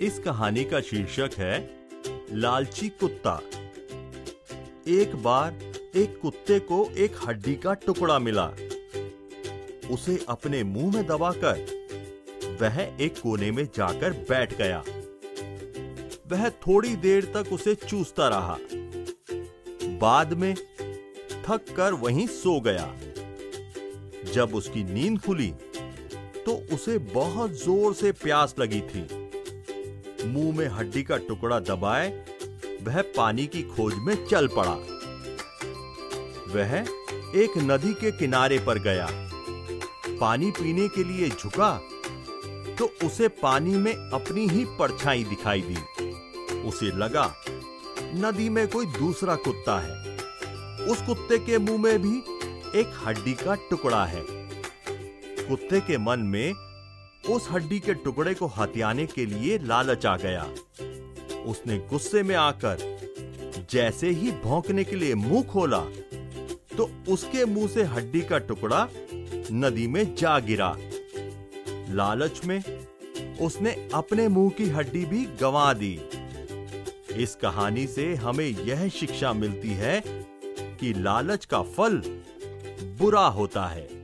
इस कहानी का शीर्षक है, लालची कुत्ता। एक बार एक कुत्ते को एक हड्डी का टुकड़ा मिला। उसे अपने मुँह में दबाकर वह एक कोने में जाकर बैठ गया। वह थोड़ी देर तक उसे चूसता रहा। बाद में थक कर वहीं सो गया। जब उसकी नींद खुली तो उसे बहुत ज़ोर से प्यास लगी थी। मुँह में हड्डी का टुकड़ा दबाए, वह पानी की खोज में चल पड़ा। वह एक नदी के किनारे पर गया। पानी पीने के लिए झुका तो उसे पानी में अपनी ही परछाई दिखाई दी। उसे लगा, नदी में कोई दूसरा कुत्ता है। उस कुत्ते के मुँह में भी एक हड्डी का टुकड़ा है। कुत्ते के मन में उस हड्डी के टुकड़े को हथियाने के लिए लालच आ गया। उसने गुस्से में आकर जैसे ही भौंकने के लिए मुँह खोला तो उसके मुँह से हड्डी का टुकड़ा नदी में जा गिरा। लालच में उसने अपने मुँह की हड्डी भी गंवा दी। इस कहानी से हमें यह शिक्षा मिलती है कि लालच का फल बुरा होता है।